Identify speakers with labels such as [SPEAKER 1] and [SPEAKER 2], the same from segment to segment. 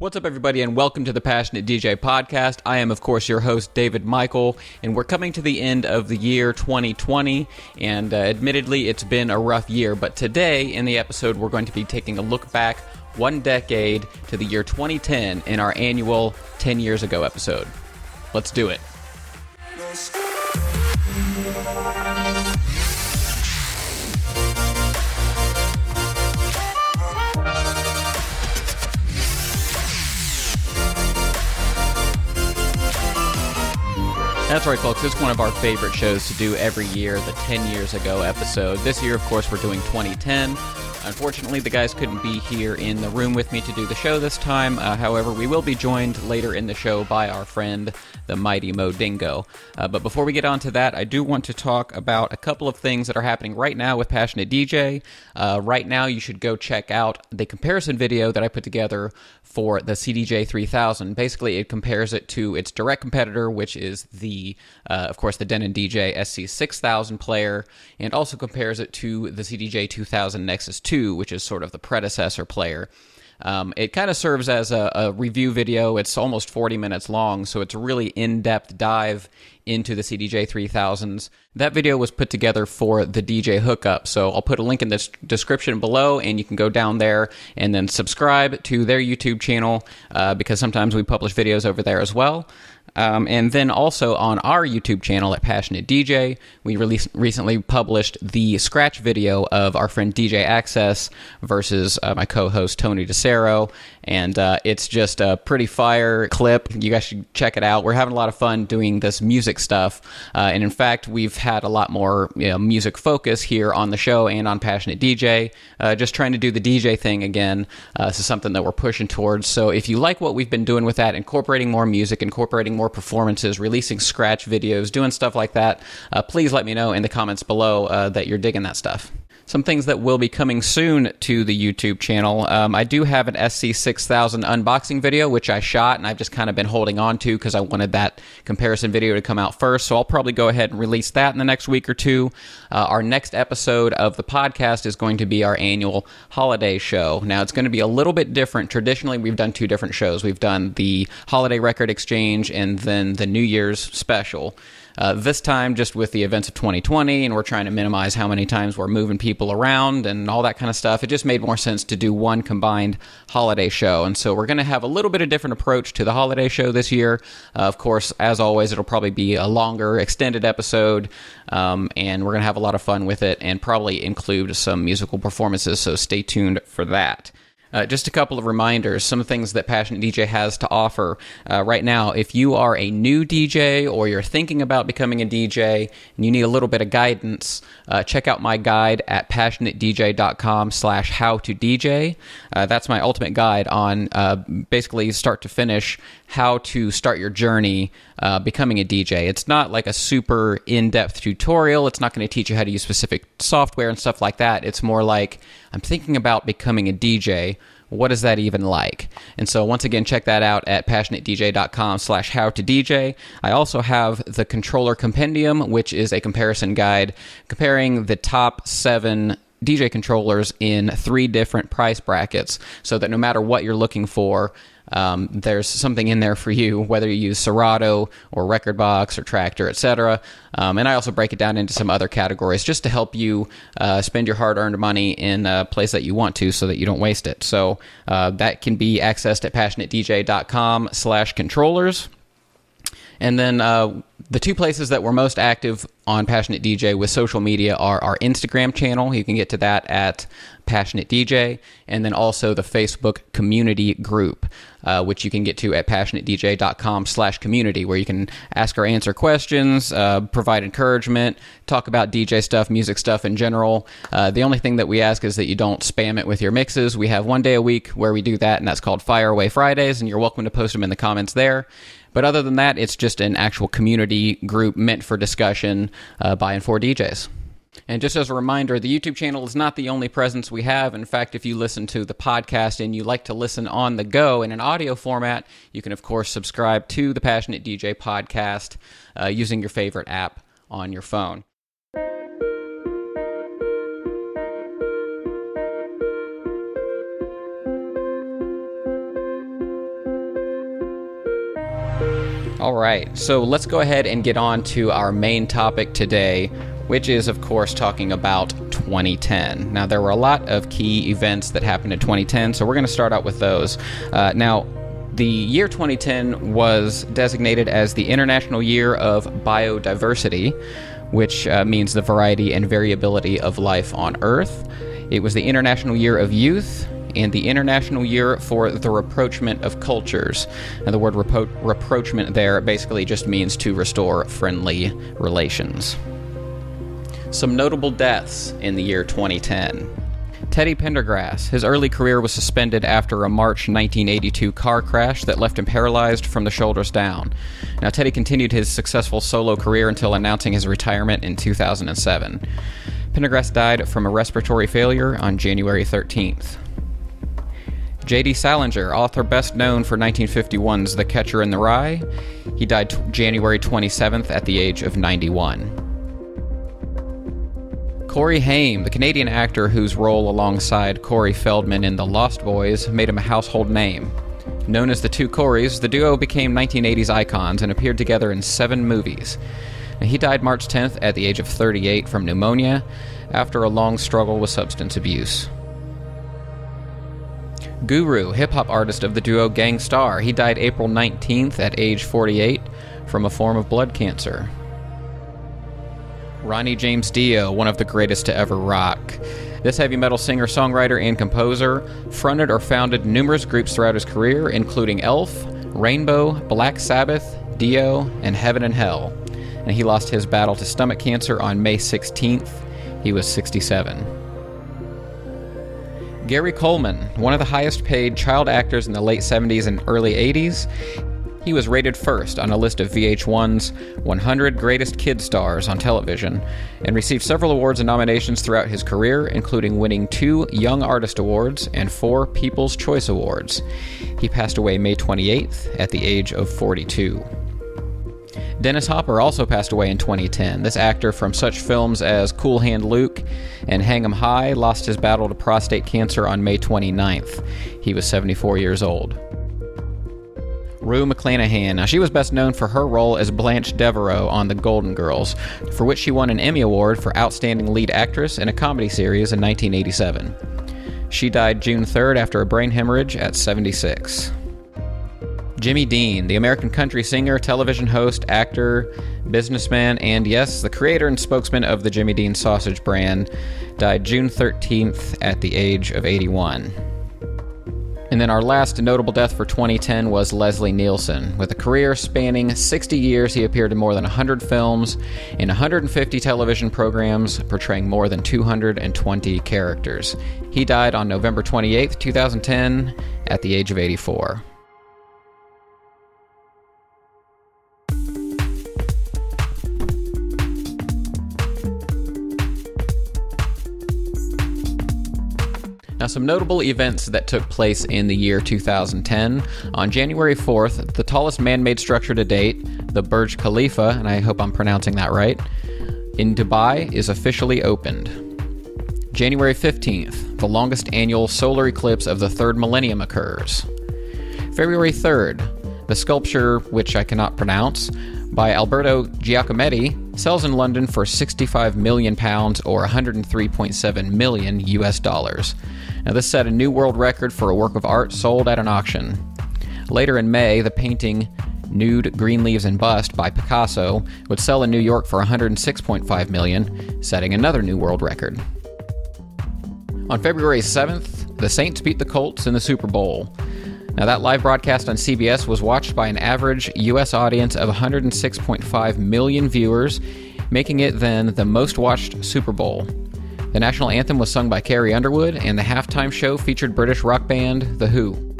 [SPEAKER 1] What's up, everybody, and welcome to the Passionate DJ podcast. I am, of course, your host, David Michael, and we're coming to the end of the year 2020. And uh, admittedly, it's been a rough year, but today in the episode, we're going to be taking a look back one decade to the year 2010 in our annual 10 Years Ago episode. Let's do it. That's right, folks. It's one of our favorite shows to do every year, the 10 years ago episode. This year, of course, we're doing 2010. Unfortunately, the guys couldn't be here in the room with me to do the show this time. Uh, however, we will be joined later in the show by our friend, the mighty Mo Dingo. Uh, but before we get on to that, I do want to talk about a couple of things that are happening right now with Passionate DJ. Uh, right now, you should go check out the comparison video that I put together for the CDJ 3000. Basically, it compares it to its direct competitor, which is the, uh, of course, the Denon DJ SC 6000 player, and also compares it to the CDJ 2000 Nexus 2, which is sort of the predecessor player. Um, it kind of serves as a, a, review video. It's almost 40 minutes long, so it's a really in depth dive into the CDJ 3000s. That video was put together for the DJ Hookup, so I'll put a link in the description below, and you can go down there and then subscribe to their YouTube channel uh, because sometimes we publish videos over there as well. Um, and then also on our YouTube channel at Passionate DJ, we released, recently published the scratch video of our friend DJ Axcess versus uh, my co-host Tony DeSaro, and uh, it's just a pretty fire clip. You guys should check it out. We're having a lot of fun doing this music stuff, uh, and in fact, we've had a lot more you know, music focus here on the show and on Passionate DJ. Uh, just trying to do the DJ thing again. Uh, this is something that we're pushing towards. So if you like what we've been doing with that, incorporating more music, incorporating more performances, releasing scratch videos, doing stuff like that, uh, please let me know in the comments below uh, that you're digging that stuff some things that will be coming soon to the YouTube channel. Um, I do have an SC6000 unboxing video, which I shot and I've just kind of been holding on to because I wanted that comparison video to come out first. So I'll probably go ahead and release that in the next week or two. Uh, our next episode of the podcast is going to be our annual holiday show. Now, it's going to be a little bit different. Traditionally, we've done two different shows. We've done the holiday record exchange and then the New Year's special. Uh, this time, just with the events of 2020, and we're trying to minimize how many times we're moving people around and all that kind of stuff, it just made more sense to do one combined holiday show. And so we're going to have a little bit of different approach to the holiday show this year. Uh, of course, as always, it'll probably be a longer, extended episode, um, and we're going to have a lot of fun with it and probably include some musical performances. So stay tuned for that. Uh, just a couple of reminders, some things that Passionate DJ has to offer uh, right now. If you are a new DJ or you're thinking about becoming a DJ and you need a little bit of guidance, uh, check out my guide at passionatedj.com slash how to DJ. Uh, that's my ultimate guide on uh, basically start to finish how to start your journey uh, becoming a DJ. It's not like a super in depth tutorial. It's not going to teach you how to use specific software and stuff like that. It's more like I'm thinking about becoming a DJ. What is that even like? And so once again, check that out at passionatedj.com slash how to DJ. I also have the controller compendium, which is a comparison guide comparing the top seven DJ controllers in three different price brackets so that no matter what you're looking for, um, there's something in there for you, whether you use Serato or Rekordbox or Traktor, etc. Um, and I also break it down into some other categories just to help you uh, spend your hard-earned money in a place that you want to, so that you don't waste it. So uh, that can be accessed at passionatedj.com/controllers. And then uh, the two places that we're most active on Passionate DJ with social media are our Instagram channel. You can get to that at Passionate DJ, and then also the Facebook community group, uh, which you can get to at passionatedj.com slash community, where you can ask or answer questions, uh, provide encouragement, talk about DJ stuff, music stuff in general. Uh, the only thing that we ask is that you don't spam it with your mixes. We have one day a week where we do that, and that's called Fire Away Fridays, and you're welcome to post them in the comments there. But other than that, it's just an actual community group meant for discussion uh, by and for DJs. And just as a reminder, the YouTube channel is not the only presence we have. In fact, if you listen to the podcast and you like to listen on the go in an audio format, you can, of course, subscribe to the Passionate DJ podcast uh, using your favorite app on your phone. All right, so let's go ahead and get on to our main topic today, which is, of course, talking about 2010. Now, there were a lot of key events that happened in 2010, so we're going to start out with those. Uh, now, the year 2010 was designated as the International Year of Biodiversity, which uh, means the variety and variability of life on Earth. It was the International Year of Youth and the International Year for the Rapprochement of Cultures. And the word repro- rapprochement there basically just means to restore friendly relations. Some notable deaths in the year 2010. Teddy Pendergrass. His early career was suspended after a March 1982 car crash that left him paralyzed from the shoulders down. Now, Teddy continued his successful solo career until announcing his retirement in 2007. Pendergrass died from a respiratory failure on January 13th. J.D. Salinger, author best known for 1951's The Catcher in the Rye, he died t- January 27th at the age of 91. Corey Haim, the Canadian actor whose role alongside Corey Feldman in The Lost Boys made him a household name. Known as the Two Coreys, the duo became 1980s icons and appeared together in seven movies. He died March 10th at the age of 38 from pneumonia after a long struggle with substance abuse. Guru, hip hop artist of the duo Gang Starr, he died April 19th at age 48 from a form of blood cancer. Ronnie James Dio, one of the greatest to ever rock. This heavy metal singer, songwriter, and composer fronted or founded numerous groups throughout his career, including Elf, Rainbow, Black Sabbath, Dio, and Heaven and Hell. And he lost his battle to stomach cancer on May 16th. He was 67. Gary Coleman, one of the highest paid child actors in the late 70s and early 80s, he was rated first on a list of VH1's 100 Greatest Kid Stars on television and received several awards and nominations throughout his career, including winning two Young Artist Awards and four People's Choice Awards. He passed away May 28th at the age of 42. Dennis Hopper also passed away in 2010. This actor from such films as Cool Hand Luke and Hang 'em High lost his battle to prostate cancer on May 29th. He was 74 years old. Rue McClanahan. Now, she was best known for her role as Blanche Devereaux on The Golden Girls, for which she won an Emmy Award for Outstanding Lead Actress in a Comedy Series in 1987. She died June 3rd after a brain hemorrhage at 76. Jimmy Dean, the American country singer, television host, actor, businessman, and yes, the creator and spokesman of the Jimmy Dean sausage brand, died June 13th at the age of 81. And then our last notable death for 2010 was Leslie Nielsen. With a career spanning 60 years, he appeared in more than 100 films, in 150 television programs, portraying more than 220 characters. He died on November 28, 2010, at the age of 84. Now, some notable events that took place in the year 2010. On January 4th, the tallest man made structure to date, the Burj Khalifa, and I hope I'm pronouncing that right, in Dubai is officially opened. January 15th, the longest annual solar eclipse of the third millennium occurs. February 3rd, the sculpture, which I cannot pronounce, by Alberto Giacometti sells in London for 65 million pounds or 103.7 million US dollars. Now this set a new world record for a work of art sold at an auction. Later in May, the painting Nude Green Leaves and Bust by Picasso would sell in New York for 106.5 million, setting another new world record. On February 7th, the Saints beat the Colts in the Super Bowl. Now, that live broadcast on CBS was watched by an average U.S. audience of 106.5 million viewers, making it then the most watched Super Bowl. The national anthem was sung by Carrie Underwood, and the halftime show featured British rock band The Who.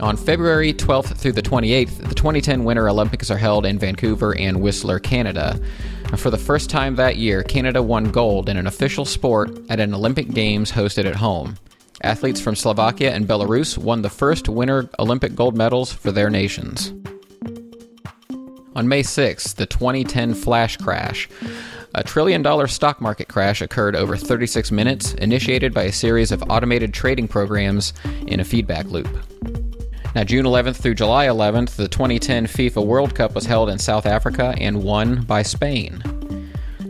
[SPEAKER 1] On February 12th through the 28th, the 2010 Winter Olympics are held in Vancouver and Whistler, Canada. For the first time that year, Canada won gold in an official sport at an Olympic Games hosted at home. Athletes from Slovakia and Belarus won the first Winter Olympic gold medals for their nations. On May 6th, the 2010 flash crash. A trillion dollar stock market crash occurred over 36 minutes, initiated by a series of automated trading programs in a feedback loop. Now, June 11th through July 11th, the 2010 FIFA World Cup was held in South Africa and won by Spain.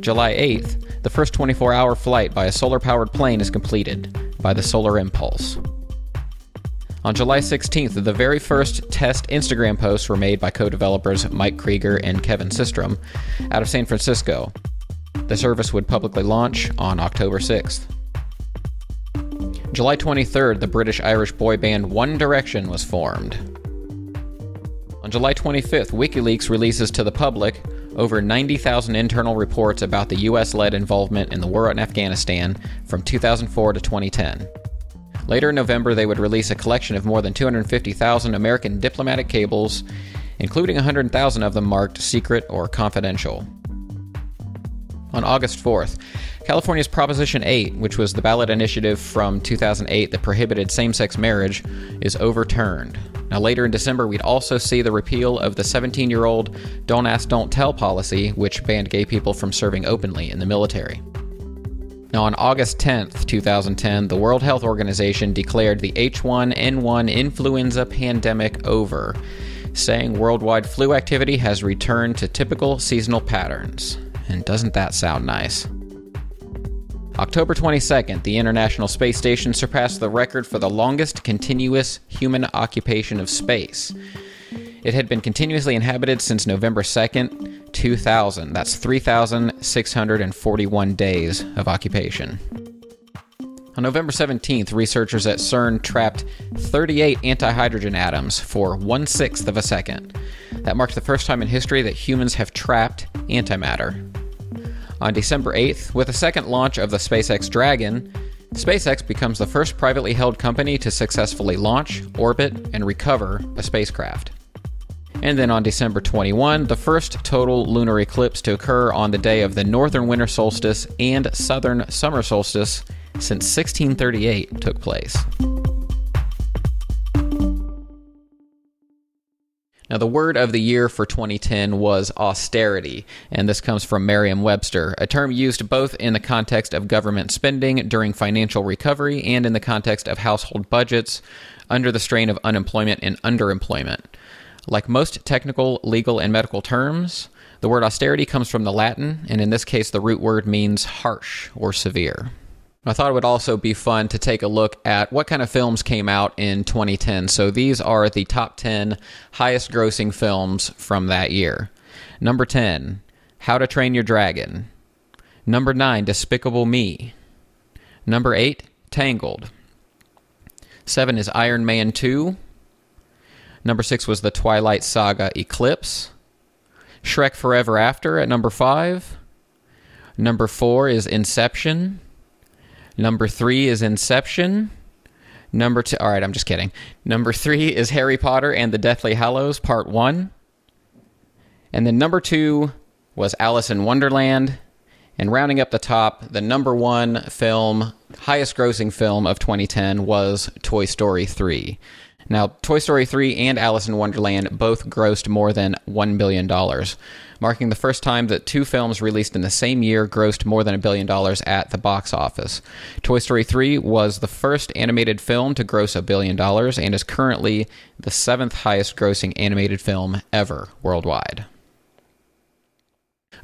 [SPEAKER 1] July 8th, the first 24 hour flight by a solar powered plane is completed by the Solar Impulse. On July 16th, the very first test Instagram posts were made by co developers Mike Krieger and Kevin Systrom out of San Francisco. The service would publicly launch on October 6th. July 23rd, the British Irish boy band One Direction was formed. On July 25th, WikiLeaks releases to the public over 90,000 internal reports about the US led involvement in the war in Afghanistan from 2004 to 2010. Later in November, they would release a collection of more than 250,000 American diplomatic cables, including 100,000 of them marked secret or confidential. On August 4th, California's Proposition 8, which was the ballot initiative from 2008 that prohibited same sex marriage, is overturned. Now, later in December, we'd also see the repeal of the 17 year old Don't Ask, Don't Tell policy, which banned gay people from serving openly in the military. Now, on August 10th, 2010, the World Health Organization declared the H1N1 influenza pandemic over, saying worldwide flu activity has returned to typical seasonal patterns. And doesn't that sound nice? October 22nd, the International Space Station surpassed the record for the longest continuous human occupation of space. It had been continuously inhabited since November 2nd, 2000. That's 3,641 days of occupation. On November 17th, researchers at CERN trapped 38 antihydrogen atoms for one sixth of a second. That marked the first time in history that humans have trapped antimatter. On December 8th, with the second launch of the SpaceX Dragon, SpaceX becomes the first privately held company to successfully launch, orbit, and recover a spacecraft. And then on December 21, the first total lunar eclipse to occur on the day of the northern winter solstice and southern summer solstice since 1638 took place. Now, the word of the year for 2010 was austerity, and this comes from Merriam Webster, a term used both in the context of government spending during financial recovery and in the context of household budgets under the strain of unemployment and underemployment. Like most technical, legal, and medical terms, the word austerity comes from the Latin, and in this case, the root word means harsh or severe. I thought it would also be fun to take a look at what kind of films came out in 2010. So these are the top 10 highest grossing films from that year. Number 10, How to Train Your Dragon. Number 9, Despicable Me. Number 8, Tangled. 7 is Iron Man 2. Number 6 was the Twilight Saga Eclipse. Shrek Forever After at number 5. Number 4 is Inception. Number three is Inception. Number two, all right, I'm just kidding. Number three is Harry Potter and the Deathly Hallows Part One. And then number two was Alice in Wonderland. And rounding up the top, the number one film, highest grossing film of 2010 was Toy Story 3. Now, Toy Story 3 and Alice in Wonderland both grossed more than $1 billion marking the first time that two films released in the same year grossed more than a billion dollars at the box office. Toy Story 3 was the first animated film to gross a billion dollars and is currently the seventh highest grossing animated film ever worldwide.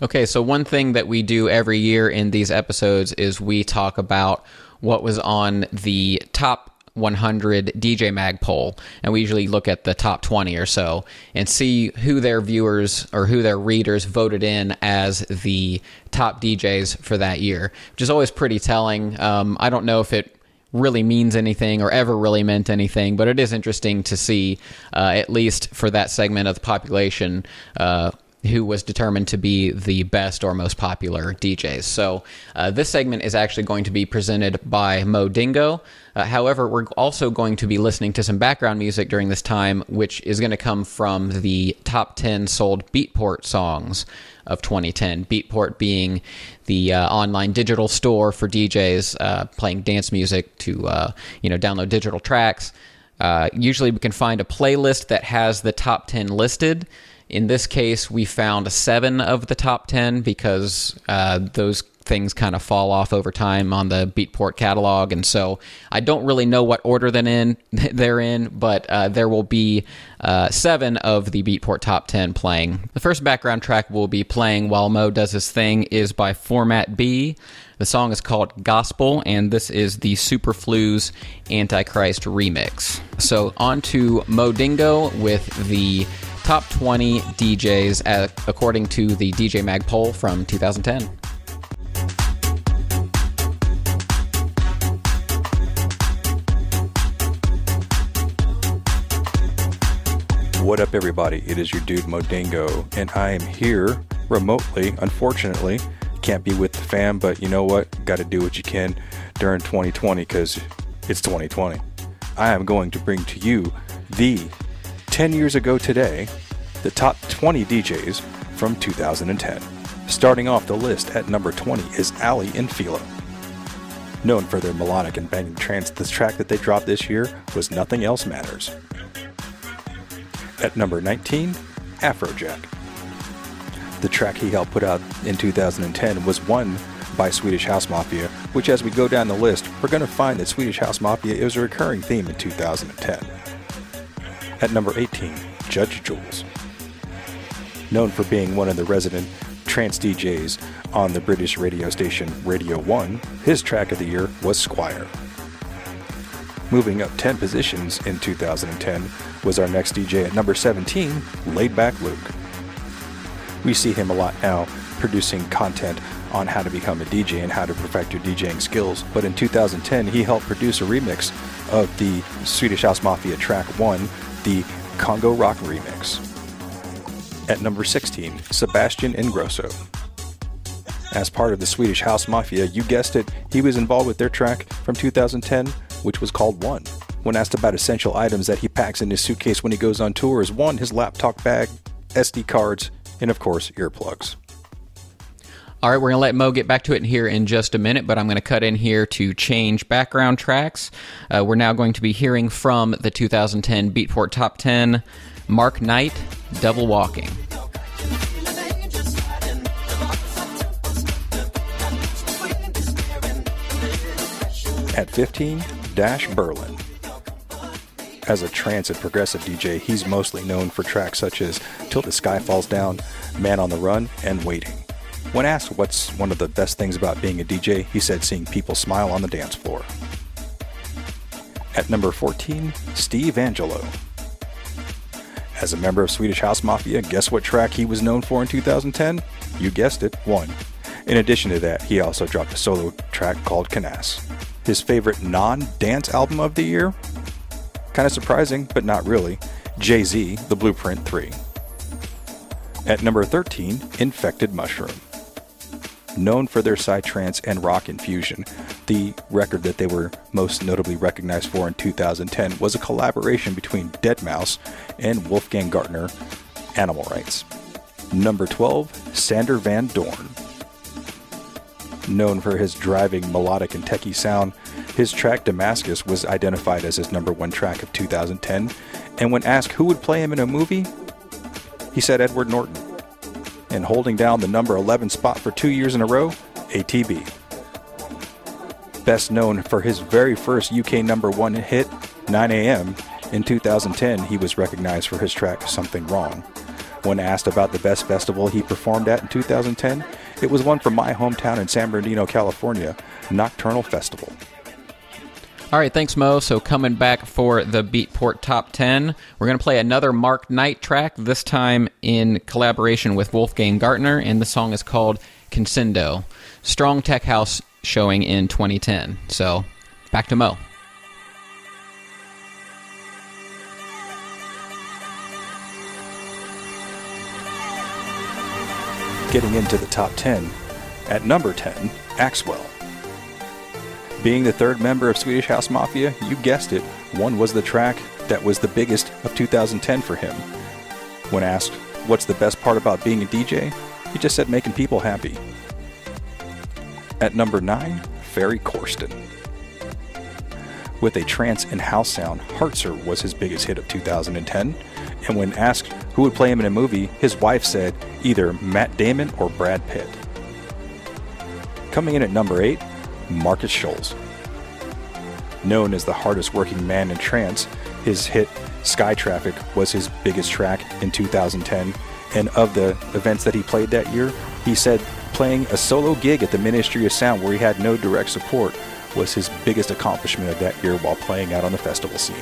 [SPEAKER 1] Okay, so one thing that we do every year in these episodes is we talk about what was on the top 100 DJ Mag poll, and we usually look at the top 20 or so and see who their viewers or who their readers voted in as the top DJs for that year, which is always pretty telling. Um, I don't know if it really means anything or ever really meant anything, but it is interesting to see, uh, at least for that segment of the population, uh, who was determined to be the best or most popular DJs. So uh, this segment is actually going to be presented by Mo Dingo. Uh, however, we're also going to be listening to some background music during this time, which is going to come from the top 10 sold Beatport songs of 2010. Beatport being the uh, online digital store for DJs uh, playing dance music to uh, you know download digital tracks. Uh, usually, we can find a playlist that has the top 10 listed. In this case, we found seven of the top 10 because uh, those things kind of fall off over time on the Beatport catalog, and so I don't really know what order they're in. But uh, there will be uh, seven of the Beatport top ten playing. The first background track we'll be playing while Mo does his thing is by Format B. The song is called Gospel, and this is the Superflu's Antichrist remix. So on to Mo Dingo with the top 20 DJs uh, according to the DJ Mag poll from 2010.
[SPEAKER 2] What up, everybody? It is your dude Modingo, and I am here remotely. Unfortunately, can't be with the fam, but you know what? Got to do what you can during 2020 because it's 2020. I am going to bring to you the 10 years ago today, the top 20 DJs from 2010. Starting off the list at number 20 is Aly and Fila. Known for their melodic and banging trance, this track that they dropped this year was Nothing Else Matters. At number 19, Afrojack. The track he helped put out in 2010 was one by Swedish House Mafia, which as we go down the list, we're going to find that Swedish House Mafia is a recurring theme in 2010. At number 18, Judge Jules. Known for being one of the resident trance DJs on the British radio station Radio 1, his track of the year was Squire. Moving up 10 positions in 2010 was our next DJ at number 17, Laidback Luke. We see him a lot now producing content on how to become a DJ and how to perfect your DJing skills, but in 2010 he helped produce a remix of the Swedish House Mafia track 1, the Congorock remix. At number 16, Sebastian Ingrosso. As part of the Swedish House Mafia, you guessed it, he was involved with their track from 2010, which was called One. When asked about essential items that he packs in his suitcase when he goes on tour, is one, his laptop bag, SD cards, and of course, earplugs.
[SPEAKER 1] All right, we're going to let Mo get back to it here in just a minute, but I'm going to cut in here to change background tracks. Uh, we're now going to be hearing from the 2010 Beatport Top 10 Mark Knight, Double Walking.
[SPEAKER 2] At 15, Dash Berlin. As a trance and progressive DJ, he's mostly known for tracks such as Till the Sky Falls Down, Man on the Run, and Waiting. When asked what's one of the best things about being a DJ, he said seeing people smile on the dance floor. At number 14, Steve Angello. As a member of Swedish House Mafia, guess what track he was known for in 2010? You guessed it, one. In addition to that, he also dropped a solo track called Canas. His favorite non dance album of the year? Kind of surprising, but not really. Jay Z, The Blueprint 3. At number 13, Infected Mushroom. Known for their psytrance and rock infusion, the record that they were most notably recognized for in 2010 was a collaboration between Deadmau5 and Wolfgang Gartner, Animal Rights. Number 12, Sander Van Doorn. Known for his driving, melodic, and techie sound, his track Damascus was identified as his number one track of 2010, and when asked who would play him in a movie, he said Edward Norton. And holding down the number 11 spot for two years in a row, ATB. Best known for his very first UK number one hit, 9am, in 2010, he was recognized for his track Something Wrong. When asked about the best festival he performed at in 2010, it was one from my hometown in San Bernardino, California, Nocturnal Festival.
[SPEAKER 1] All right, thanks, Mo. So, coming back for the Beatport Top 10, we're going to play another Mark Knight track, this time in collaboration with Wolfgang Gartner, and the song is called Consendo. Strong Tech House showing in 2010. So, back to Mo.
[SPEAKER 2] Getting into the top 10, at number 10, Axwell. Being the third member of Swedish House Mafia, you guessed it, one was the track that was the biggest of 2010 for him. When asked, what's the best part about being a DJ, he just said making people happy. At number 9, Ferry Corsten. With a trance and house sound, Hartzer was his biggest hit of 2010, and when asked who would play him in a movie, his wife said either Matt Damon or Brad Pitt. Coming in at number 8, Markus Schulz. Known as the hardest working man in trance, his hit Sky Traffic was his biggest track in 2010. And of the events that he played that year, he said playing a solo gig at the Ministry of Sound where he had no direct support was his biggest accomplishment of that year while playing out on the festival scene.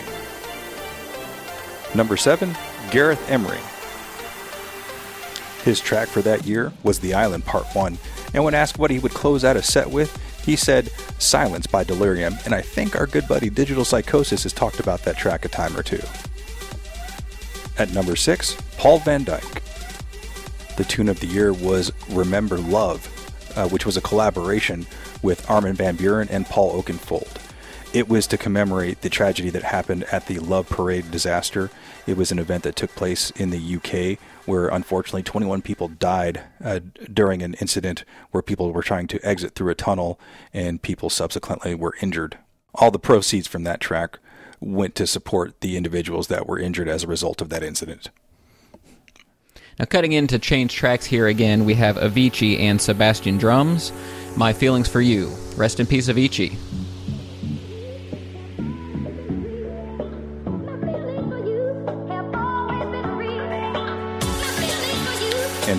[SPEAKER 2] Number 7, Gareth Emery. His track for that year was The Island Part 1, and when asked what he would close out a set with, he said Silence by Delerium, and I think our good buddy Digital Psychosis has talked about that track a time or two. At number 6, Paul van Dyk. The tune of the year was Remember Love, uh, which was a collaboration with Armin van Buuren and Paul Oakenfold. It was to commemorate the tragedy that happened at the Love Parade disaster. It was an event that took place in the UK where unfortunately 21 people died uh, during an incident where people were trying to exit through a tunnel and people subsequently were injured. All the proceeds from that track went to support the individuals that were injured as a result of that incident.
[SPEAKER 1] Now, cutting into change tracks here again, we have Avicii and Sebastien Drums. My Feelings for You. Rest in peace, Avicii.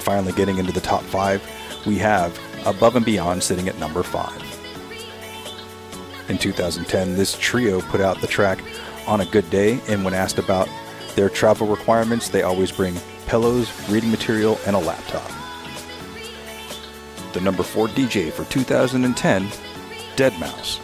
[SPEAKER 2] And finally, getting into the top five, we have Above and Beyond sitting at number five. In 2010, this trio put out the track On a Good Day, and when asked about their travel requirements, they always bring pillows, reading material, and a laptop. The number four DJ for 2010, Deadmau5.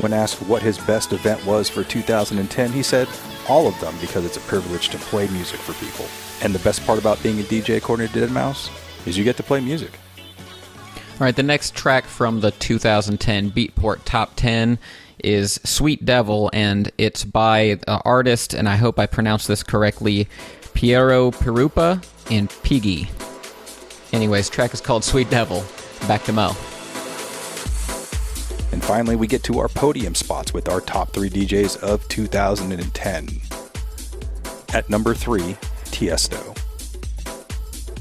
[SPEAKER 2] When asked what his best event was for 2010, he said, All of them because it's a privilege to play music for people. And the best part about being a DJ, according to Deadmau5, is you get to play music.
[SPEAKER 1] All right, the next track from the 2010 Beatport Top 10 is Sweet Devil, and it's by an artist, and I hope I pronounced this correctly, Piero Pirupa and Piggy. Anyways, track is called Sweet Devil. Back to Mo.
[SPEAKER 2] And finally, we get to our podium spots with our top three DJs of 2010. At number three, Tiesto.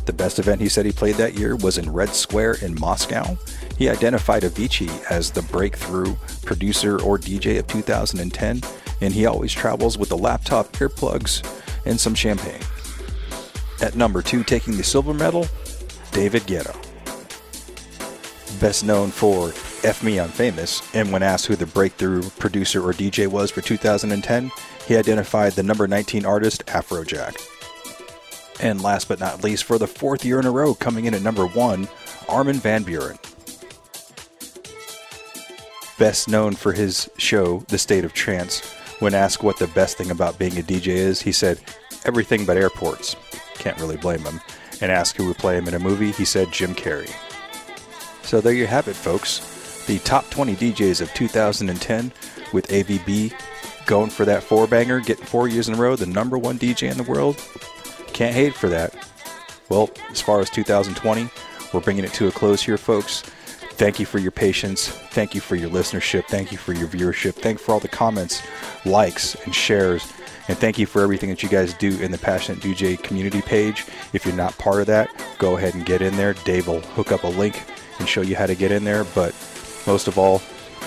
[SPEAKER 2] The best event he said he played that year was in Red Square in Moscow. He identified Avicii as the breakthrough producer or DJ of 2010, and he always travels with a laptop, earplugs, and some champagne. At number two, taking the silver medal, David Guetta. Best known for F Me I'm Famous, and when asked who the breakthrough producer or DJ was for 2010, he identified the number 19 artist Afrojack. And last but not least, for the fourth year in a row, coming in at number one, Armin van Buuren. Best known for his show, The State of Trance, when asked what the best thing about being a DJ is, he said, everything but airports. Can't really blame him. And asked who would play him in a movie, he said Jim Carrey. So there you have it, folks. The top 20 DJs of 2010 with AVB going for that four banger, getting four years in a row, the number one DJ in the world. Can't hate for that. Well, as far as 2020, we're bringing it to a close here, folks. Thank you for your patience. Thank you for your listenership. Thank you for your viewership. Thank you for all the comments, likes, and shares. And thank you for everything that you guys do in the Passionate DJ community page. If you're not part of that, go ahead and get in there. Dave will hook up a link and show you how to get in there. But most of all,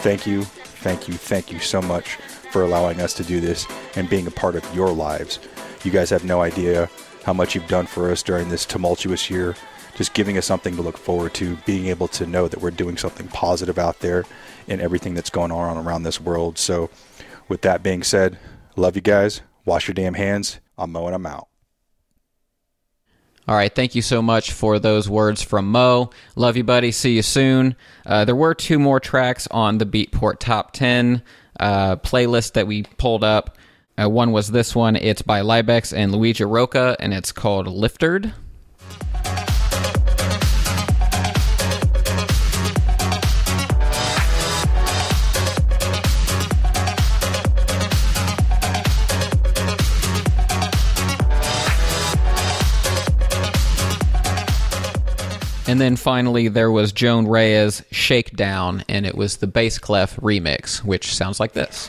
[SPEAKER 2] thank you, thank you, thank you so much for allowing us to do this and being a part of your lives. You guys have no idea how much you've done for us during this tumultuous year. Just giving us something to look forward to, being able to know that we're doing something positive out there in everything that's going on around this world. So, with that being said, love you guys. Wash your damn hands. I'm Mo and I'm out.
[SPEAKER 1] All right, thank you so much for those words from Mo. Love you, buddy. See you soon. Uh, there were two more tracks on the Beatport Top 10 uh, playlist that we pulled up. Uh, one was this one. It's by Libex and Luigi Rocca, and it's called Lifted. And then finally, there was Joan Reyes' Shakedown, and it was the Bass Kleph remix, which sounds like this.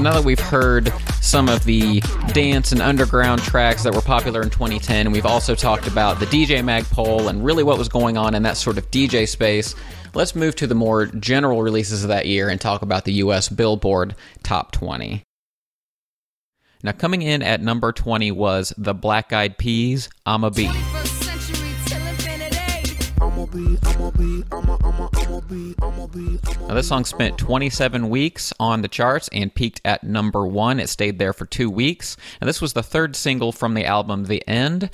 [SPEAKER 1] Now that we've heard some of the dance and underground tracks that were popular in 2010, we've also talked about the DJ Mag poll and really what was going on in that sort of DJ space. Let's move to the more general releases of that year and talk about the US Billboard Top 20. Now, coming in at number 20 was the Black Eyed Peas, I'm a Bee. Now, this song spent 27 weeks on the charts and peaked at number one. It stayed there for two weeks. And this was the third single from the album The End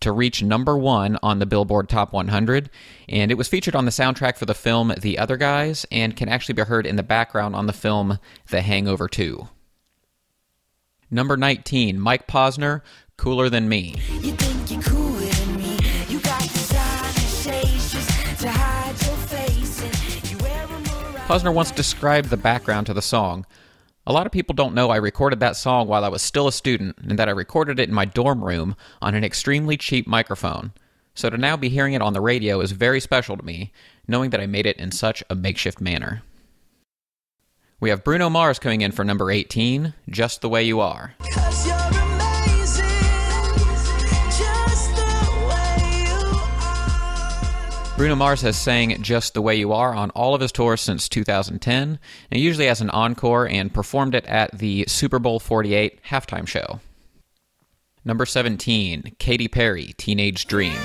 [SPEAKER 1] to reach number one on the Billboard Top 100. And it was featured on the soundtrack for the film The Other Guys and can actually be heard in the background on the film The Hangover 2. Number 19, Mike Posner, Cooler Than Me. Posner once described the background to the song. A lot of people don't know I recorded that song while I was still a student and that I recorded it in my dorm room on an extremely cheap microphone. So to now be hearing it on the radio is very special to me, knowing that I made it in such a makeshift manner. We have Bruno Mars coming in for number 18, Just the Way You Are. Bruno Mars has sang Just the Way You Are on all of his tours since 2010, and usually has an encore and performed it at the Super Bowl 48 halftime show. Number 17, Katy Perry, Teenage Dream.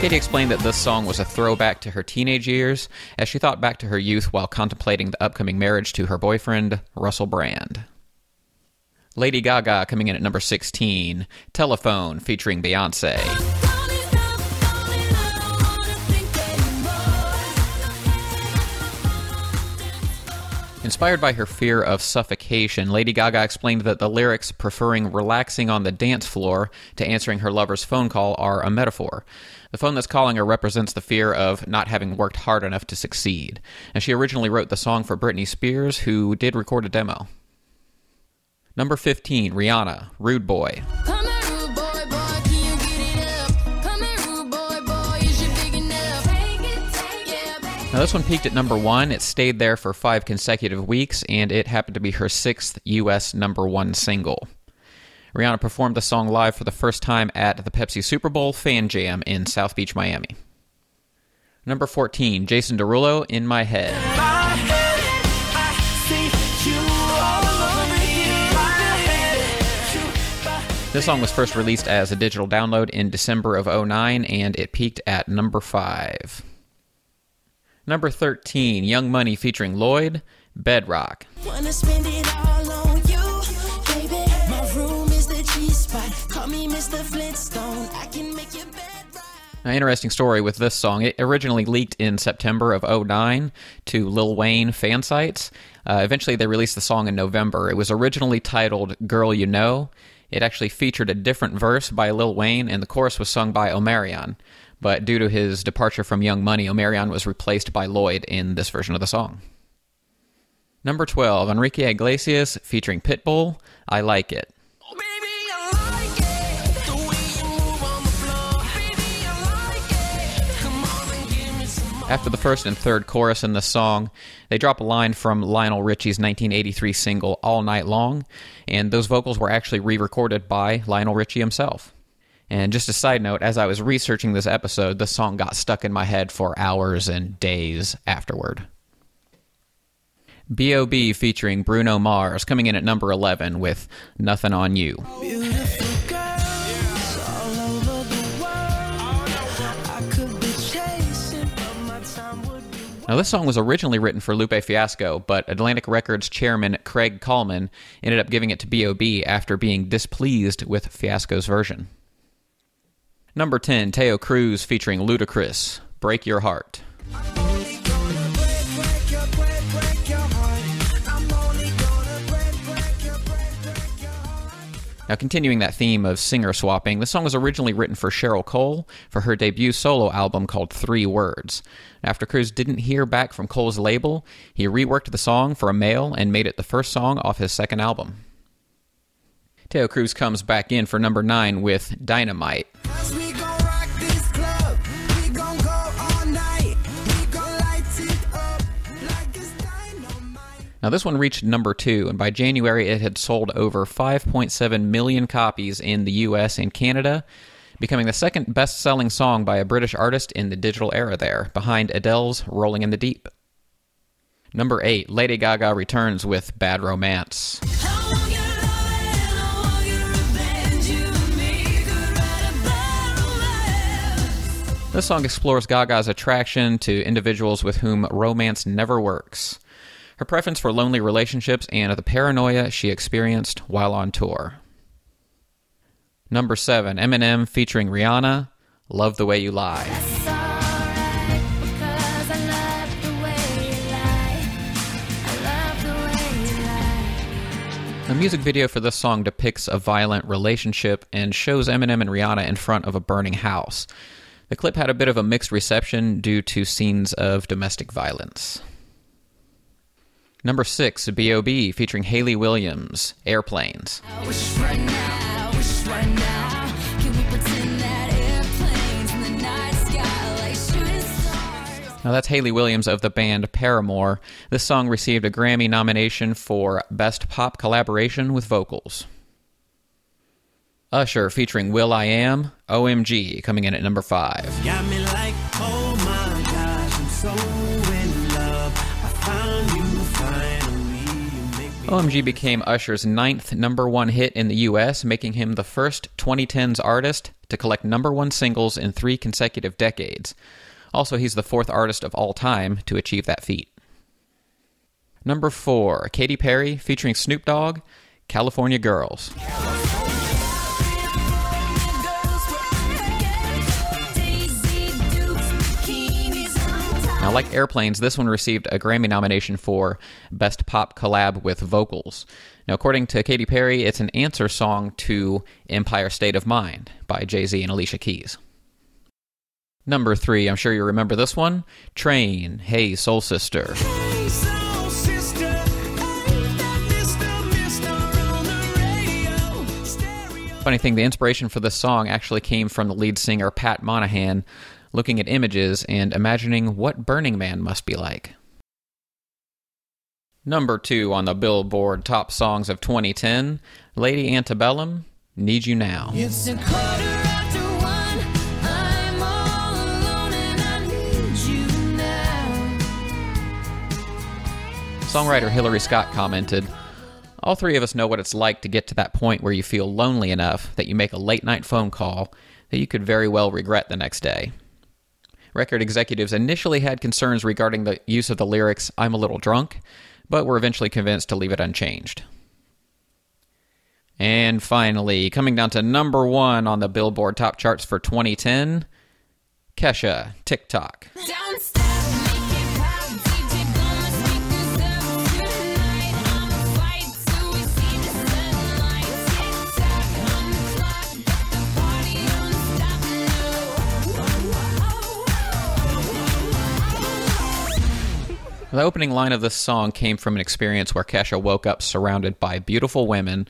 [SPEAKER 1] Katy explained that this song was a throwback to her teenage years as she thought back to her youth while contemplating the upcoming marriage to her boyfriend, Russell Brand. Lady Gaga coming in at number 16, Telephone featuring Beyonce. Inspired by her fear of suffocation, Lady Gaga explained that the lyrics preferring relaxing on the dance floor to answering her lover's phone call are a metaphor. The phone that's calling her represents the fear of not having worked hard enough to succeed. And she originally wrote the song for Britney Spears, who did record a demo. Number 15, Rihanna, Rude Boy. Now, this one peaked at number one. It stayed there for five consecutive weeks, and it happened to be her sixth U.S. number one single. Rihanna performed the song live for the first time at the Pepsi Super Bowl Fan Jam in South Beach, Miami. Number 14, Jason Derulo, In My Head. This song was first released as a digital download in December of 09 and it peaked at number 5. Number 13, Young Money featuring Lloyd, Bedrock. Now, interesting story with this song. It originally leaked in September of 09 to Lil Wayne fan sites. Uh, eventually, they released the song in November. It was originally titled Girl You Know. It actually featured a different verse by Lil Wayne, and the chorus was sung by Omarion but due to his departure from Young Money, Omarion was replaced by Lloyd in this version of the song. Number 12, Enrique Iglesias featuring Pitbull, I Like It. After the first and third chorus in the song, they drop a line from Lionel Richie's 1983 single All Night Long, and those vocals were actually re recorded by Lionel Richie himself. And just a side note, as I was researching this episode, the song got stuck in my head for hours and days afterward. B.O.B. featuring Bruno Mars coming in at number 11 with Nothing on You. Now, this song was originally written for Lupe Fiasco, but Atlantic Records chairman Craig Kallman ended up giving it to B.O.B. after being displeased with Fiasco's version. Number 10, Taio Cruz featuring Ludacris, Break Your Heart. Now, continuing that theme of singer swapping, the song was originally written for Cheryl Cole for her debut solo album called Three Words. After Cruz didn't hear back from Cole's label, he reworked the song for a male and made it the first song off his second album. Taio Cruz comes back in for number 9 with Dynamite. Now, this one reached number two, and by January it had sold over 5.7 million copies in the US and Canada, becoming the second best selling song by a British artist in the digital era there, behind Adele's Rolling in the Deep. Number eight, Lady Gaga returns with Bad Romance. This song explores Gaga's attraction to individuals with whom romance never works, her preference for lonely relationships, and the paranoia she experienced while on tour. Number 7, Eminem featuring Rihanna, Love the Way You Lie. The music video for this song depicts a violent relationship and shows Eminem and Rihanna in front of a burning house. The clip had a bit of a mixed reception due to scenes of domestic violence. Number 6, B.O.B. featuring Hayley Williams, Airplanes. Now, that's Hayley Williams of the band Paramore. This song received a Grammy nomination for Best Pop Collaboration with Vocals. Usher featuring will.i.am, OMG, coming in at number 5. OMG became Usher's ninth number one hit in the US, making him the first 2010s artist to collect number one singles in three consecutive decades. Also, he's the fourth artist of all time to achieve that feat. Number four, Katy Perry featuring Snoop Dogg, California Girls. Now, like Airplanes, this one received a Grammy nomination for Best Pop Collab with Vocals. Now, according to Katy Perry, it's an answer song to Empire State of Mind by Jay Z and Alicia Keys. Number three, I'm sure you remember this one Train, Hey Soul Sister. Funny thing, the inspiration for this song actually came from the lead singer Pat Monahan, looking at images and imagining what Burning Man must be like. Number two on the Billboard Top Songs of 2010, Lady Antebellum, Need You Now. Songwriter Hillary Scott commented, All three of us know what it's like to get to that point where you feel lonely enough that you make a late night phone call that you could very well regret the next day. Record executives initially had concerns regarding the use of the lyrics, I'm a little drunk, but were eventually convinced to leave it unchanged. And finally, coming down to number one on the Billboard top charts for 2010, Kesha, Tik Tok. The opening line of this song came from an experience where Kesha woke up surrounded by beautiful women,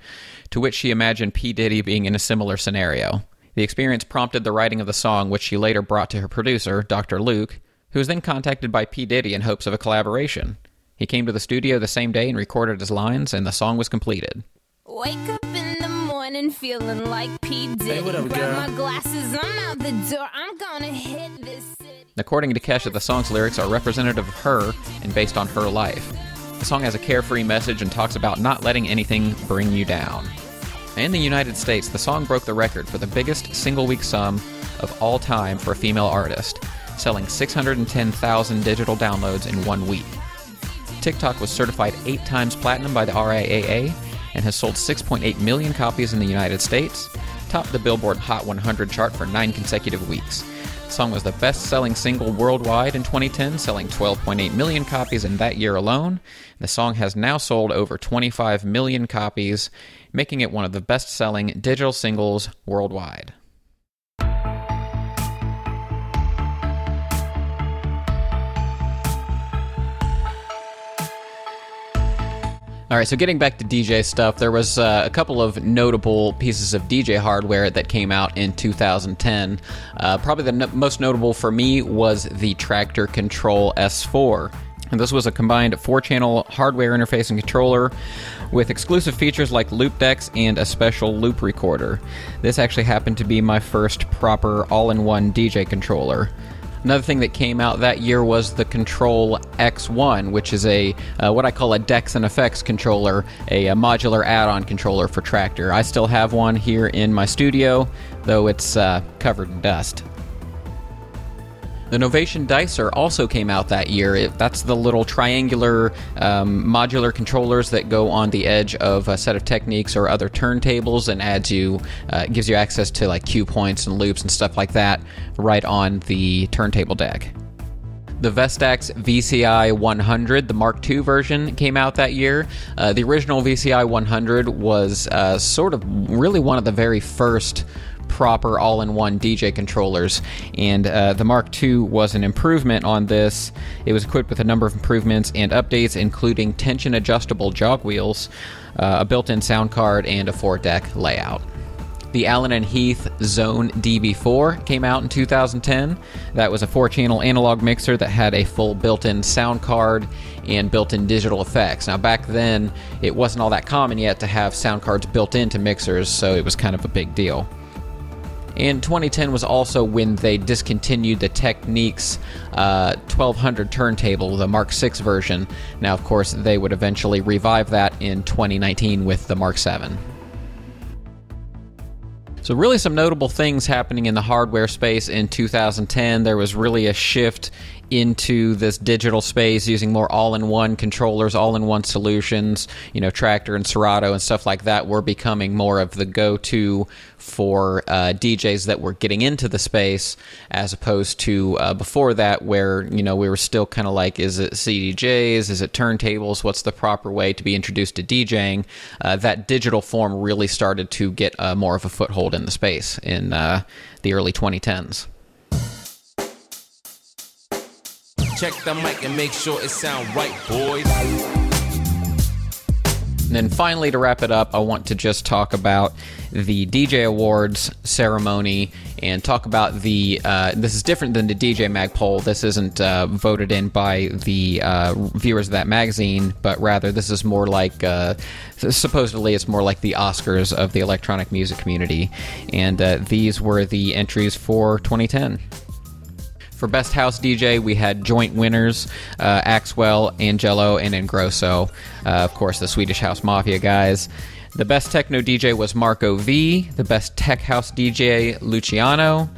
[SPEAKER 1] to which she imagined P. Diddy being in a similar scenario. The experience prompted the writing of the song, which she later brought to her producer, Dr. Luke, who was then contacted by P. Diddy in hopes of a collaboration. He came to the studio the same day and recorded his lines, and the song was completed. Wake up in the morning feeling like P. Diddy. Hey, what up, Grab my glasses, I'm out the door. I'm gonna hit this According to Kesha, the song's lyrics are representative of her and based on her life. The song has a carefree message and talks about not letting anything bring you down. In the United States, the song broke the record for the biggest single week sum of all time for a female artist, selling 610,000 digital downloads in one week. Tik Tok was certified eight times platinum by the RIAA and has sold 6.8 million copies in the United States, topped the Billboard Hot 100 chart for nine consecutive weeks, song was the best selling single worldwide in 2010, selling 12.8 million copies in that year alone. The song has now sold over 25 million copies, making it one of the best selling digital singles worldwide. All right, so getting back to DJ stuff, there was uh, a couple of notable pieces of DJ hardware that came out in 2010. Uh, probably the no- most notable for me was the Traktor Control S4. And this was a combined four channel hardware interface and controller with exclusive features like loop decks and a special loop recorder. This actually happened to be my first proper all in one DJ controller. Another thing that came out that year was the Control X1, which is a uh, what I call a Decks and Effects controller, a, a modular add-on controller for Traktor. I still have one here in my studio, though it's uh, covered in dust. The Novation Dicer also came out that year. It, that's the little triangular um, modular controllers that go on the edge of a set of Technics or other turntables and adds you, uh, gives you access to like cue points and loops and stuff like that right on the turntable deck. The Vestax VCI 100, the Mark II version, came out that year. Uh, the original VCI 100 was uh, sort of really one of the very first proper all in one DJ controllers. And uh, the Mark II was an improvement on this. It was equipped with a number of improvements and updates, including tension adjustable jog wheels, uh, a built in sound card, and a four deck layout. The Allen and Heath Xone DB4 came out in 2010. That was a four channel analog mixer that had a full built in sound card and built in digital effects. Now, back then, it wasn't all that common yet to have sound cards built into mixers, so it was kind of a big deal. And 2010 was also when they discontinued the Technics uh, 1200 turntable, the Mark 6 version. Now, of course, they would eventually revive that in 2019 with the Mark 7. So, really, some notable things happening in the hardware space in 2010. There was really a shift into this digital space using more all-in-one controllers, all-in-one solutions. You know, Traktor and Serato and stuff like that were becoming more of the go-to for uh, DJs that were getting into the space, as opposed to uh, before that, where you know we were still kind of like, is it CDJs, is it turntables? What's the proper way to be introduced to DJing? Uh, that digital form really started to get uh, more of a foothold in the space in uh, the early 2010s.
[SPEAKER 3] Check the mic and make sure it sound right, boys.
[SPEAKER 1] And then finally, to wrap it up, I want to just talk about the DJ Awards ceremony and talk about the. Uh, this is different than the DJ Mag poll. This isn't uh, voted in by the uh, viewers of that magazine, but rather this is more like. Uh, supposedly, it's more like the Oscars of the electronic music community. And uh, these were the entries for 2010. For Best House DJ, we had joint winners uh, Axwell, Angello, and Ingrosso. Uh, of course, the Swedish House Mafia guys. The Best Techno DJ was Marco V. The Best Tech House DJ, Luciano.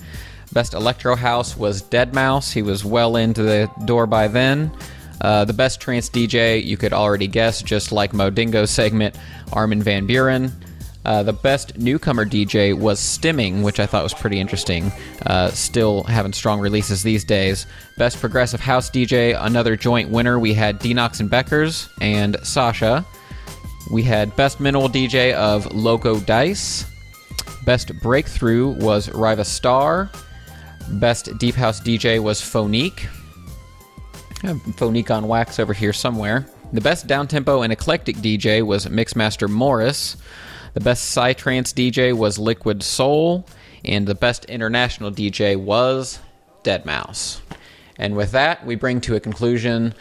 [SPEAKER 1] Best Electro House was Deadmau5. He was well into the door by then. Uh, the Best Trance DJ, you could already guess, just like Modingo's segment, Armin van Buuren. Uh, the best newcomer DJ was Stimming, which I thought was pretty interesting. Uh, still having strong releases these days. Best progressive house DJ, another joint winner. We had D-Nox and Beckers and Sasha. We had best minimal DJ of Loco Dice. Best breakthrough was Riva Star. Best deep house DJ was Phonique. Phonique on wax over here somewhere. The best downtempo and eclectic DJ was Mixmaster Morris. The best Psytrance DJ was Liquid Soul, and the best international DJ was Deadmau5. And with that, we bring to a conclusion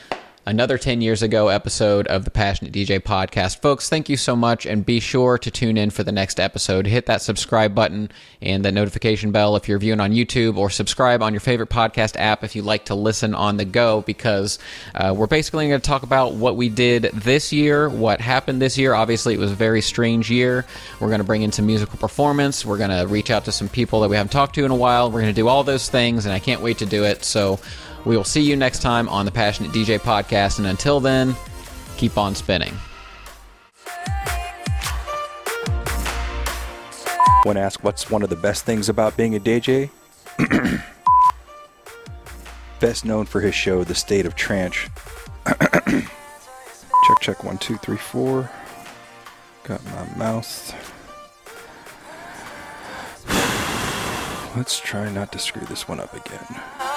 [SPEAKER 1] another 10 years ago episode of the Passionate DJ podcast. Folks, thank you so much, and be sure to tune in for the next episode. Hit that subscribe button and the notification bell if you're viewing on YouTube, or subscribe on your favorite podcast app if you like to listen on the go, because uh, we're basically going to talk about what we did this year, what happened this year. Obviously, it was a very strange year. We're going to bring in some musical performance. We're going to reach out to some people that we haven't talked to in a while. We're going to do all those things, and I can't wait to do it. So, we will see you next time on the Passionate DJ podcast. And until then, keep on spinning.
[SPEAKER 2] When asked what's one of the best things about being a DJ, best known for his show, The State of Trance. check, check, one, two, three, four. Got my mouth. Let's try not to screw this one up again.